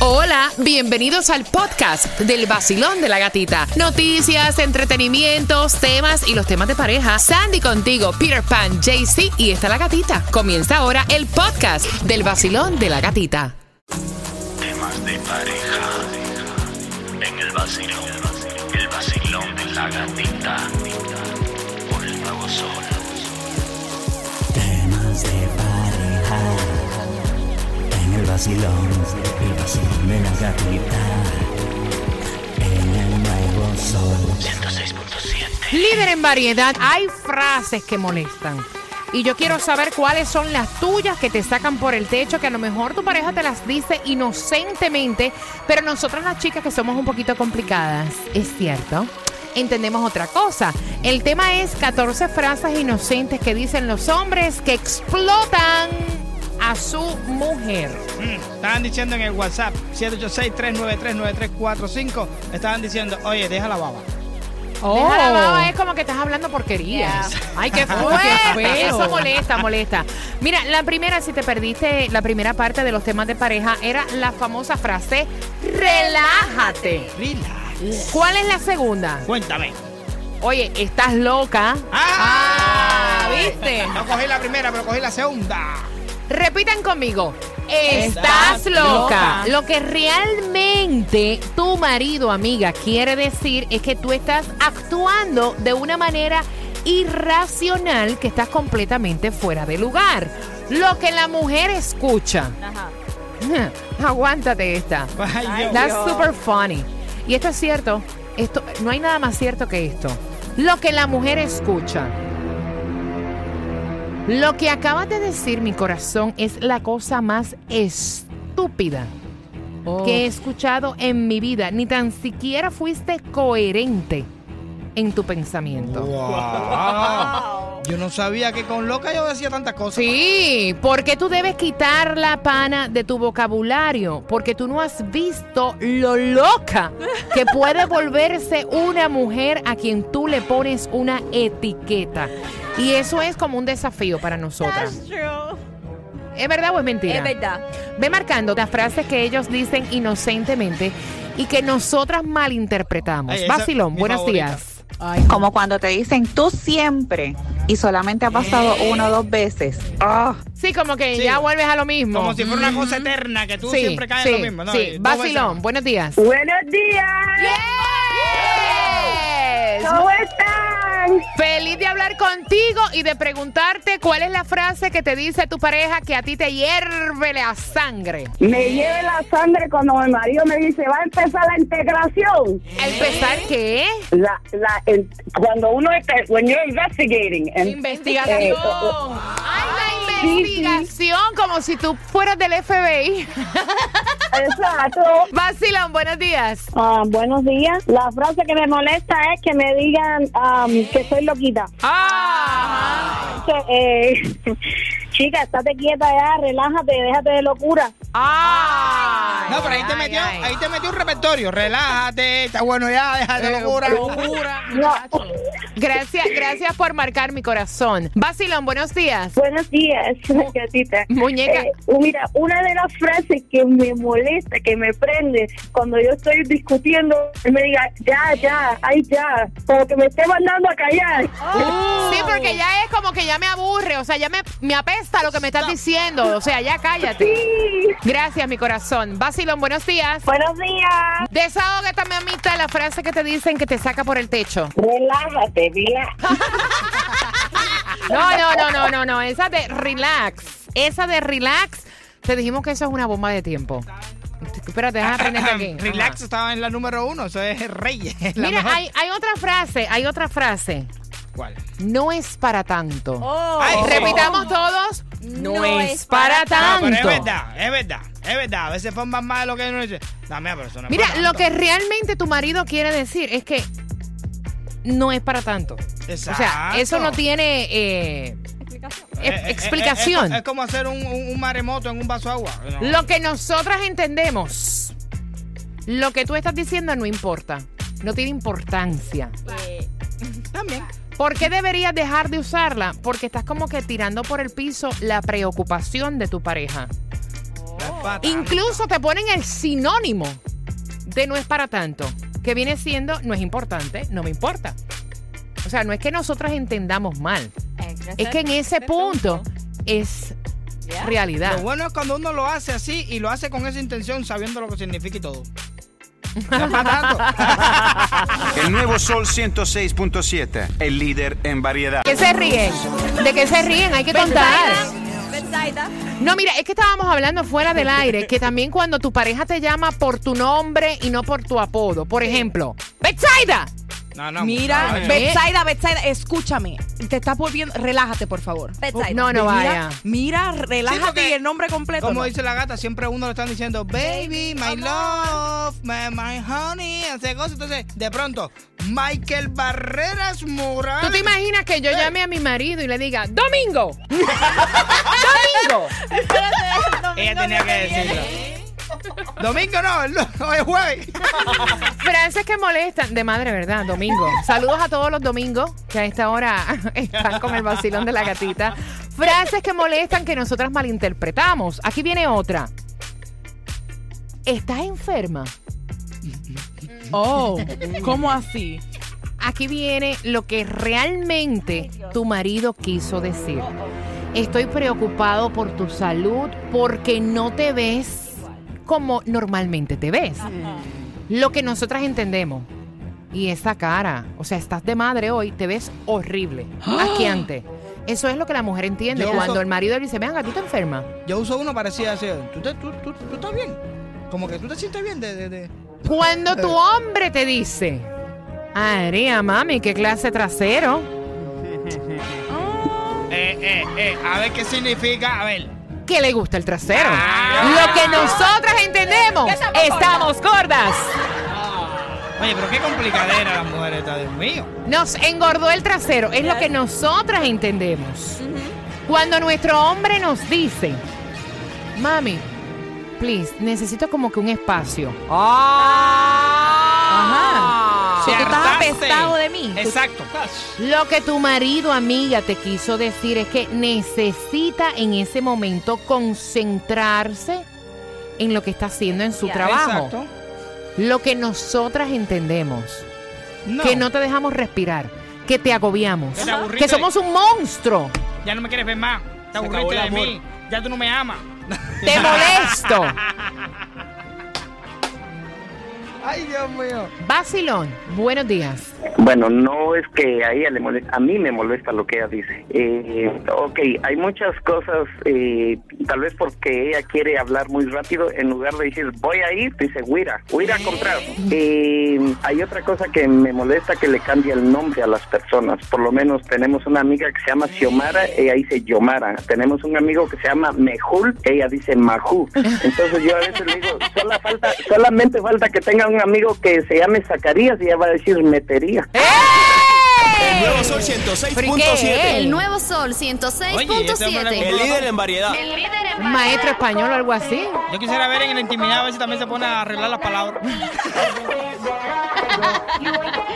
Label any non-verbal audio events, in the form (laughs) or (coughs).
Hola, bienvenidos al podcast del vacilón de la gatita. Noticias, entretenimientos, temas y los temas de pareja. Sandy contigo, Peter Pan, JC y está la gatita. Comienza ahora el podcast del vacilón de la gatita. Temas de pareja. En el vacilón. El vacilón de la gatita. Por el nuevo sol. De. En el nuevo sol. 106.7. Líder en variedad, hay frases que molestan. Y yo quiero saber cuáles son las tuyas que te sacan por el techo, que a lo mejor tu pareja te las dice inocentemente, pero nosotras las chicas que somos un poquito complicadas, ¿es cierto? Entendemos otra cosa. El tema es 14 frases inocentes que dicen los hombres que explotan a su mujer. Mm, Estaban diciendo en el WhatsApp 786-393-9345. Estaban diciendo, oye, deja la baba. Deja la baba, es como que estás hablando porquerías. (laughs) Ay, qué (laughs) fuerte. Eso molesta, molesta. Mira, la primera, si te perdiste la primera parte de los temas de pareja, era la famosa frase, relájate. Relax. ¿Cuál es la segunda? Cuéntame. Oye, estás loca. ¡Ah! ¿viste? No cogí la primera, pero cogí la segunda. Repitan conmigo. Estás loca. loca. Lo que realmente tu marido, amiga, quiere decir es que tú estás actuando de una manera irracional que estás completamente fuera de lugar. Lo que la mujer escucha. (laughs) Aguántate esta. Ay, Dios. That's super funny. Y esto es cierto. Esto, no hay nada más cierto que esto. Lo que la mujer escucha. Lo que acabas de decir, mi corazón, es la cosa más estúpida que he escuchado en mi vida. Ni tan siquiera fuiste coherente en tu pensamiento. Wow. Yo no sabía que con loca yo decía tantas cosas. Sí, porque tú debes quitar la pana de tu vocabulario, porque tú no has visto lo loca que puede volverse una mujer a quien tú le pones una etiqueta. Y eso es como un desafío para nosotras. ¿Es verdad o es mentira? Es verdad. Ve marcando las frases que ellos dicen inocentemente y que nosotras malinterpretamos. Ay, mi buenos favorita. días. Como cuando te dicen tú siempre y solamente ha pasado una o dos veces. Ah, Sí, como que Sí. ya vuelves a lo mismo. Como si fuera una cosa eterna, que tú Sí, siempre caes sí, en lo mismo. ¿no? Sí, veces. buenos días. Buenos días. Yes. ¿Cómo están? Feliz de hablar contigo y de preguntarte cuál es la frase que te dice tu pareja que a ti te hierve la sangre. Me lleve la sangre cuando mi marido me dice, va a empezar la integración. ¿A empezar qué? La, la, el- cuando uno está, when you're investigating. and- Investigación. Eh, Ay, la investigación, como si tú fueras del FBI. (laughs) exacto. Vacilón, buenos días. Ah, buenos días. La frase que me molesta es que me digan um, que soy loquita. Ah. Eh, (laughs) chica, estate quieta ya, relájate, déjate de locura. Ay. No, pero ahí te ay, metió, ay. ahí te metió un repertorio. Relájate, está bueno ya, déjate Eh, locura. (laughs) No. Gracias, gracias por marcar mi corazón. Vacilón, buenos días. Buenos días, (laughs) gatita. Muñeca. Eh, mira, una de las frases que me molesta, que me prende cuando yo estoy discutiendo, él me diga, ya, ya, ay, ya, como que me esté mandando a callar. Sí, porque ya es como que ya me aburre, o sea, ya me, me apesta lo que me estás diciendo, o sea, ya cállate. Sí. Gracias, mi corazón. Vacilón, buenos días. Buenos días. Desahógate, mamita, la frase que te dicen que te saca por el techo. Relájate, mira. (laughs) No, no, no, no, no, no, esa de relax, esa de relax, te dijimos que eso es una bomba de tiempo. Espérate, déjame aprender aquí. (coughs) Relax Ajá. estaba en la número uno, eso es rey. (laughs) es Mira, hay, hay otra frase, hay otra frase. ¿Cuál? No es para tanto. Oh. Ay. Repitamos todos. No, No es es para No, pero es tanto. verdad, es verdad, es verdad. A veces forman más de lo que uno dice. No, mira, pero eso no es Mira, para lo tanto. que realmente tu marido quiere decir es que no es para tanto. O sea, Exacto. eso no tiene eh, Explicación. e- Eh, eh, eh, explicación. Es, es como hacer un, un- un maremoto en un vaso de agua. No. Lo que nosotras entendemos, lo que tú estás diciendo no importa. No tiene importancia. Eh, También. ¿Por qué deberías dejar de usarla? Porque estás como que tirando por el piso la preocupación de tu pareja. Incluso te ponen el sinónimo de no es para tanto, que viene siendo no es importante, no me importa. O sea, no es que nosotras entendamos mal, es que en ese punto es realidad. Lo bueno es cuando uno lo hace así y lo hace con esa intención, sabiendo lo que significa y todo. (laughs) El nuevo Sol 106.7, el líder en variedad. ¿Qué se ríen? ¿De qué se ríen? Hay que contar. No, mira, es que estábamos hablando fuera del (laughs) aire, que también cuando tu pareja te llama por tu nombre y no por tu apodo. Por ejemplo, Betsaida. No, no. Mira, no, no. Betsaida, Betsaida, escúchame. Te estás volviendo. Relájate, por favor. No, no vaya. Mira, mira, relájate y el nombre completo. Como no. dice la gata, siempre a uno le están diciendo, baby, my love, my, my honey, hace cosas. Entonces, de pronto, Michael Barreras Morales. ¿Tú te imaginas que yo llame a mi marido y le diga, Domingo? (laughs) (laughs) Domingo. Ella tenía que decirlo. (laughs) Domingo no, el, el jueves. (laughs) Frases que molestan de madre, ¿verdad? Domingo. Saludos a todos los domingos que a esta hora (laughs) están con el vacilón de la gatita. Frases que molestan que nosotras malinterpretamos. Aquí viene otra. ¿Estás enferma? Oh, ¿cómo así? Aquí viene lo que realmente tu marido quiso decir. Estoy preocupado por tu salud porque no te ves como normalmente te ves. Lo que nosotras entendemos. Y esa cara, o sea, estás de madre hoy, te ves horrible, asqueante. Eso es lo que la mujer entiende Yo cuando uso- el marido le dice, venga, tú te enfermas. Yo uso uno parecido así. ¿Tú, te- tú, tú, tú estás bien? Como que tú te sientes bien de... de, de- Cuando tu (laughs) hombre te dice, María, mami, qué clase trasero. (laughs) Eh, eh, eh, a ver qué significa. A ver. que le gusta el trasero. Ah. Lo que nosotras estamos gordas. Oye, pero qué complicadera la mujer esta, Dios mío. Nos engordó el trasero, es lo que nosotras entendemos. Cuando nuestro hombre nos dice, mami, please, necesito como que un espacio. Ajá. Se tú estás apestado de mí. Exacto. Lo que tu marido, amiga, te quiso decir es que necesita en ese momento concentrarse en lo que está haciendo en su trabajo. Exacto. Lo que nosotras entendemos. No. Que no te dejamos respirar, que te agobiamos, Que somos un monstruo. Ya no me quieres ver más. Te aburriste de amor. mí. Ya tú no me amas. Te molesto. (laughs) Ay, Dios mío. Basilón, buenos días. Bueno, no es que a ella le molesta, a mí me molesta lo que ella dice. Eh, ok, hay muchas cosas, eh, tal vez porque ella quiere hablar muy rápido, en lugar de decir voy a ir, dice huira, huira a comprar. Eh, hay otra cosa que me molesta que le cambia el nombre a las personas. Por lo menos tenemos una amiga que se llama Xiomara, ella dice Yomara. Tenemos un amigo que se llama Mejul, ella dice Majú. Entonces yo a veces le digo, "Sola falta, solamente falta que tenga un amigo que se llame Zacarías y ella va a decir Metería. El nuevo Sol ¿Pero y qué 106.7. es? El nuevo Sol 106.7. El líder en variedad. Un maestro español o algo así. Yo quisiera ver en la intimidad a ver si también se pone a arreglar las palabras. (laughs)